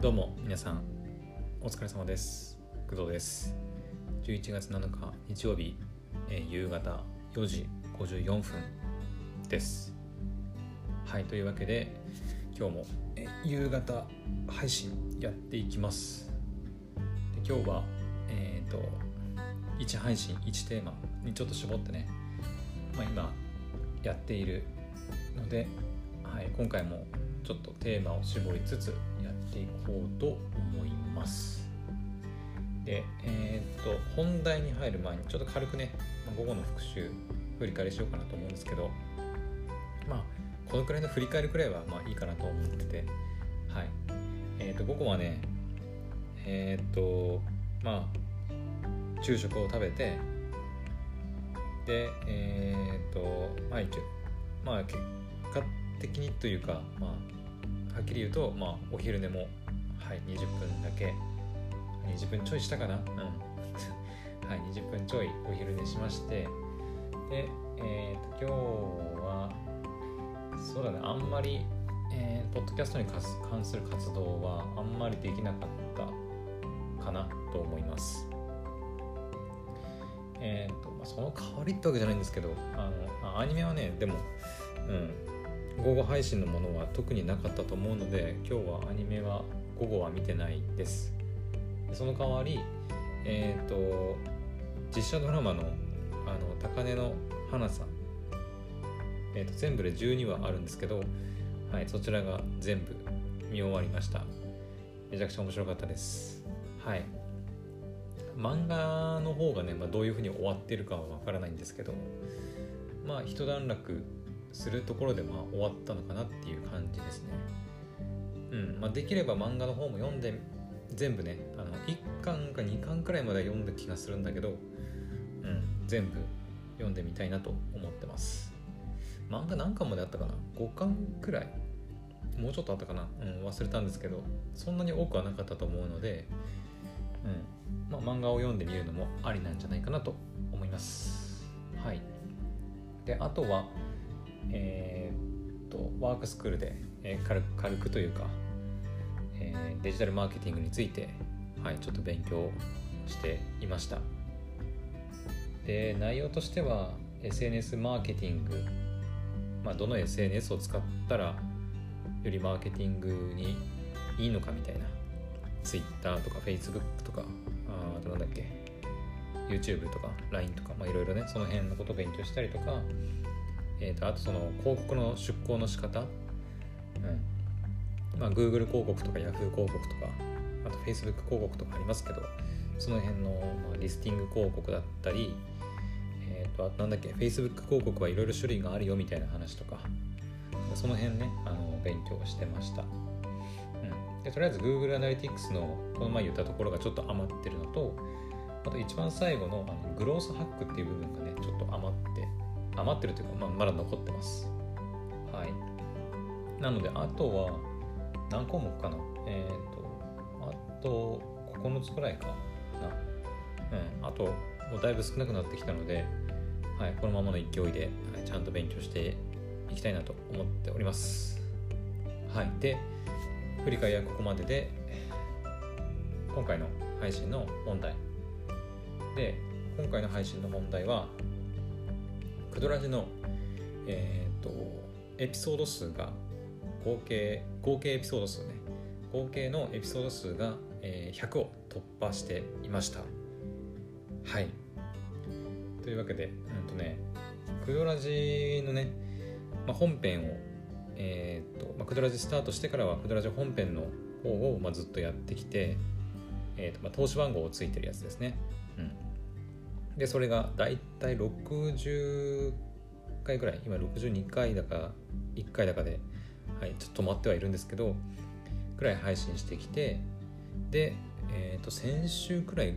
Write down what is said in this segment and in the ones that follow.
どうも皆さんお疲れ様です。工藤です。11月7日日曜日、え夕方4時54分です。はいというわけで今日も、え夕方配信やっていきます。で今日はえっ、と1配信1テーマにちょっと絞ってね、まあ、今やっているので、はい、今回もちょっとテーマを絞りつつていこうと思います。でえーっと本題に入る前にちょっと軽くね、午後の復習振り返りしようかなと思うんですけどまあこのくらいの振り返りくらいはまあいいかなと思っててはい。えーっと午後はねえーっとまあ昼食を食べてでえっとまあ一応まあ結果的にというかまあはっきり言うと、まあ、お昼寝も、はい、20分だけ。20分ちょいしたかな？うん。はい20分ちょいお昼寝しまして。でえっ、と今日はそうだねあんまり、えーポッドキャストに関す関する活動はあんまりできなかったかなと思います。えっ、と、まあ、その代わりってわけじゃないんですけどあのアニメはねでもうん。午後配信のものは特になかったと思うので今日はアニメは午後は見てないです。その代わりえっ、と実写ドラマの「あの高根の花さん」えー、と全部で12話あるんですけど、はい、そちらが全部見終わりました。めちゃくちゃ面白かったです。はい。漫画の方がね、まあ、どういうふうに終わってるかはわからないんですけどまあ一段落するところでまあ終わったのかなっていう感じですね。うんまあ、できれば漫画の方も読んで全部ねあの1巻か2巻くらいまでは読んだ気がするんだけど、うん、全部読んでみたいなと思ってます。漫画何巻まであったかな ?5 巻くらい？もうちょっとあったかな、うん、忘れたんですけどそんなに多くはなかったと思うので、うんまあ、漫画を読んでみるのもありなんじゃないかなと思います。はい。であとはえーっとワークスクールで、えー軽く軽くというか、えーデジタルマーケティングについて、はい、ちょっと勉強していました。で内容としては SNS マーケティング、まあ、どの SNS を使ったらよりマーケティングにいいのかみたいな Twitter とか Facebook とかあとなんだっけ YouTube とか LINE とかまあいろいろねその辺のことを勉強したりとかえー、とあとその広告の出稿の仕方、うんまあ、Google 広告とか Yahoo 広告とかあと Facebook 広告とかありますけどその辺の、まあ、リスティング広告だったり、えー、とあとなんだっけ Facebook 広告はいろいろ種類があるよみたいな話とかその辺ねあの勉強してました、うん、でとりあえず Google Analytics のこの前言ったところがちょっと余ってるのとあと一番最後のあのグロースハックっていう部分がねちょっと余って余ってるというか、まあ、まだ残ってます。はい。なので、あとは何項目かなえっ、と、あと9つくらいかな。うん。あと、もうだいぶ少なくなってきたので、はい、このままの勢いで、はい、ちゃんと勉強していきたいなと思っております。はい。で、振り返りはここまでで、今回の配信の問題。で、今回の配信の問題は、クドラジの、えー、とエピソード数が合計合計エピソード数ね。合計のエピソード数が、えー100を突破していました。はい。というわけでうんとねクドラジのね、まあ、本編をえー、と、まあ、クドラジスタートしてからはクドラジ本編の方を、まあ、ずっとやってきて、えーとまあ、投資番号をついてるやつですね。うん。でそれがだいたい60回ぐらい今62回だか1回だかで、はい、ちょっと止まってはいるんですけどくらい配信してきてで、えー、と先週くらい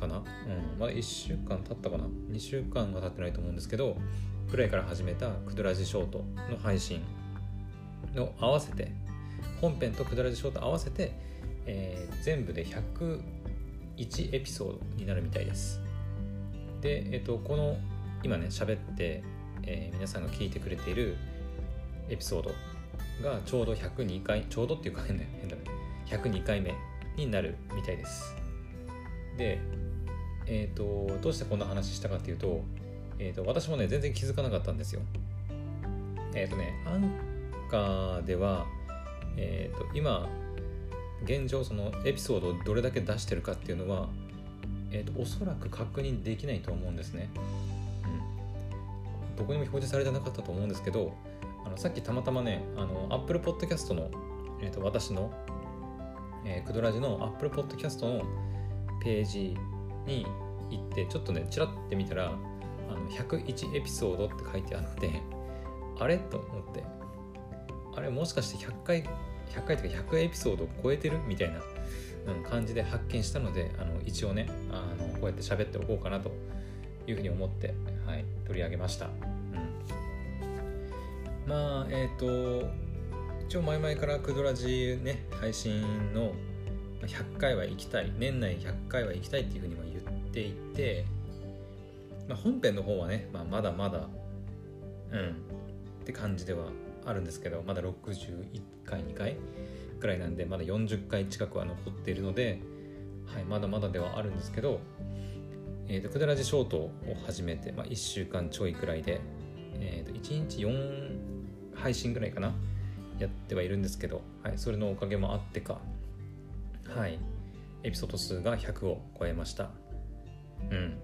かな、うん、まだ1週間経ったかな？2週間は経ってないと思うんですけどくらいから始めたクドラジショートの配信の合わせて本編とクドラジショート合わせて、えー全部で101エピソードになるみたいです。で、えっと、この今ね喋って、えー皆さんが聞いてくれているエピソードがちょうど102回ちょうどっていうか変だ変だね。102回目になるみたいです。でえっ、ー、とどうしてこんな話したかっていうと,、えーと、私もね全然気づかなかったんですよ。えっ、ー、とねアンカーではえっ、ー、と今現状そのエピソードをどれだけ出してるかっていうのは、えーと、おそらく確認できないと思うんですね、うん、どこにも表示されてなかったと思うんですけどあのさっきたまたまねあの Apple Podcast の、えーと、私の、えー、クドラジの Apple Podcast のページに行ってちょっとねちらって見たらあの101エピソードって書いてあってあれ？と思って。あれもしかして100回100回とか100エピソードを超えてる？みたいな、感じで発見したのであの一応ねあのこうやって喋っておこうかなというふうに思って、はい、取り上げました、うん、まあえっ、ー、と一応前々からクドラジね配信の100回は行きたい年内100回は行きたいっていうふうには言っていて、まあ、本編の方はね、まあ、まだまだうんって感じではあるんですけどまだ61回2回くらいなんでまだ40回近くは残っているので、はい、まだまだではあるんですけど、えーと、クデラジショートを始めて、まあ、1週間ちょいくらいで、えーと、1日4配信ぐらいかなやってはいるんですけど、はい、それのおかげもあってか、はい、エピソード数が100を超えました。うん。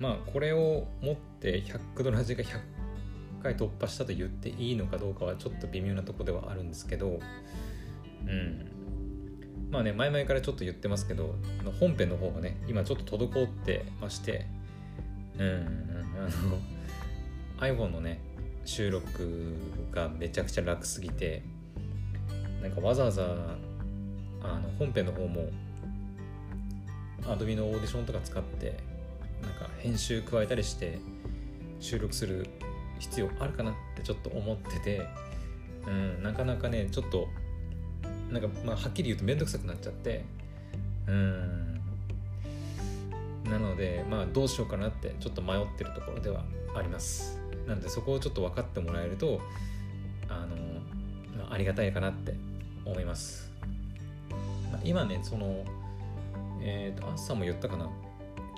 まあこれをもって100ドラジが100回突破したと言っていいのかどうかはちょっと微妙なとこではあるんですけどうん。まあね前々からちょっと言ってますけど本編の方がね今ちょっと滞ってましてうん。あの iPhone のね収録がめちゃくちゃ楽すぎてなんかわざわざあの本編の方も Adobe のオーディションとか使ってなんか編集加えたりして収録する必要あるかなってちょっと思ってて、うん、なかなかねちょっとなんかまあはっきり言うと面倒くさくなっちゃってうん。なのでまあどうしようかなってちょっと迷ってるところではあります。なのでそこをちょっと分かってもらえるとあの、まあ、ありがたいかなって思います、まあ、今ねそのえっ、ー、と朝も言ったかな。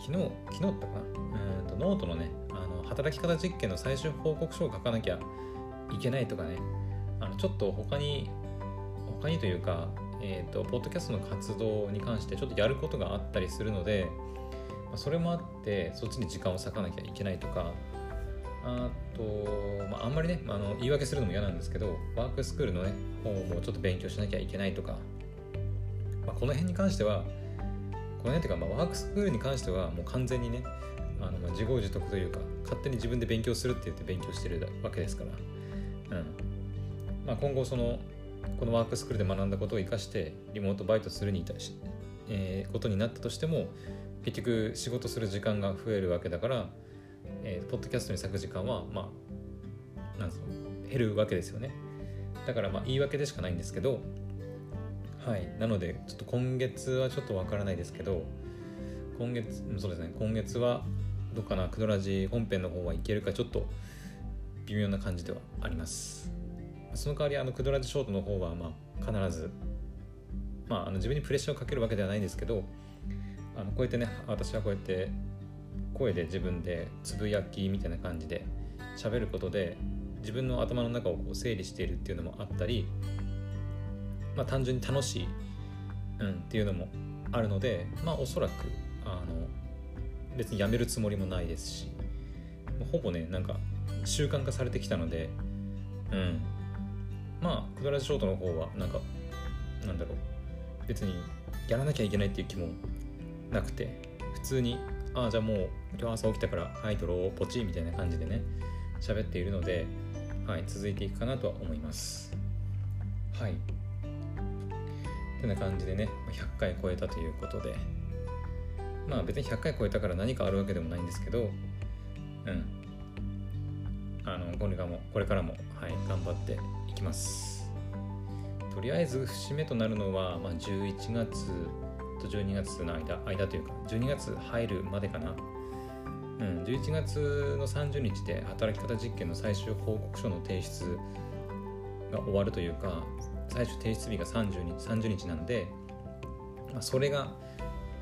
昨日昨日だったかな？うんとノートのねあの働き方実験の最終報告書を書かなきゃいけないとかね。あのちょっと他に他にというか、えーと、ポッドキャストの活動に関してちょっとやることがあったりするので、まあ、それもあってそっちに時間を割かなきゃいけないとか。あと、まあ、あんまりねあの言い訳するのも嫌なんですけどワークスクールのね方もちょっと勉強しなきゃいけないとか、まあ、この辺に関してはこの辺っていうか、まあ、ワークスクールに関してはもう完全にねあのまあ自業自得というか勝手に自分で勉強するって言って勉強してるわけですから、うん。まあ、今後そのこのワークスクールで学んだことを生かしてリモートバイトするに対し、えー、ことになったとしても結局仕事する時間が増えるわけだから、えー、ポッドキャストに咲く時間はまあなん減るわけですよね。だからまあ言い訳でしかないんですけどはい。なのでちょっと今月はちょっとわからないですけど今月そうですね。今月はどうかな。クドラジ本編の方はいけるかちょっと微妙な感じではあります。その代わりあのクドラジショートの方はまあ必ずまああの自分にプレッシャーをかけるわけではないんですけどあのこうやってね私はこうやって声で自分でつぶやきみたいな感じで喋ることで自分の頭の中をこう整理しているっていうのもあったりまあ単純に楽しい、うん、っていうのもあるのでまあおそらくあの別にやめるつもりもないですしほぼねなんか習慣化されてきたのでうん。まあクドラジショートの方はなんかなんだろう別にやらなきゃいけないっていう気もなくて普通にああじゃあもう今日朝起きたからはい撮ろうポチみたいな感じでね喋っているのではい続いていくかなとは思います。はい。てな感じでね100回超えたということでまあ別に100回超えたから何かあるわけでもないんですけど、うん。あの、これからも、これからも、はい、頑張っていきます。とりあえず節目となるのは、まあ、11月と12月の間、間というか、12月入るまでかな。うん、11月の30日で働き方実験の最終報告書の提出が終わるというか、最終提出日が30日 ,30 日なんで、まあ、それが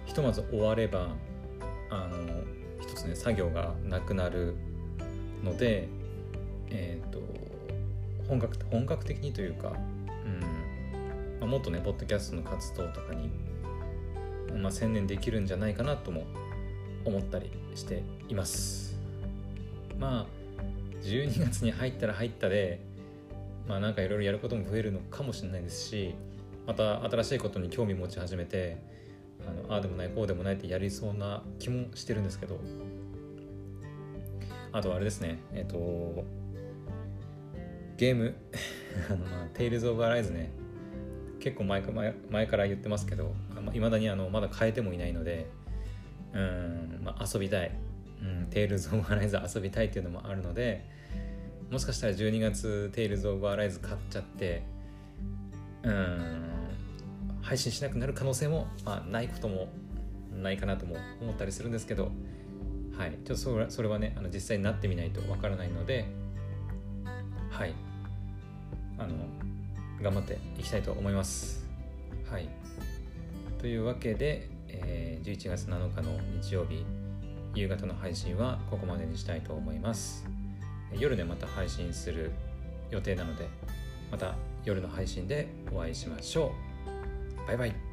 ひとまず終わればあの一つね作業がなくなるのでえっ、ー、と本格本格的にというか、うんまあ、もっとねポッドキャストの活動とかに、まあ、専念できるんじゃないかなとも思ったりしています。まあ12月に入ったら入ったでまあなんかいろいろやることも増えるのかもしれないですしまた新しいことに興味持ち始めてあのあでもないこうでもないってやりそうな気もしてるんですけどあとあれですねえっ、とゲーム あの、まあ、テイルズ・オブ・アライズね結構前前前から言ってますけどいまだにあのまだ変えてもいないのでうん、まあ、遊びたい、うん、テイルズ・オブ・アライズ遊びたいっていうのもあるのでもしかしたら12月テイルズ・オブ・アライズ買っちゃってうん配信しなくなる可能性も、まあ、ないこともないかなとも思ったりするんですけどはい、ちょっとそれそれはねあの実際になってみないとわからないのではい。あの頑張っていきたいと思います。はい。というわけで、えー、11月7日の日曜日夕方の配信はここまでにしたいと思います。夜ねまた配信する予定なのでまた夜の配信でお会いしましょう。バイバイ。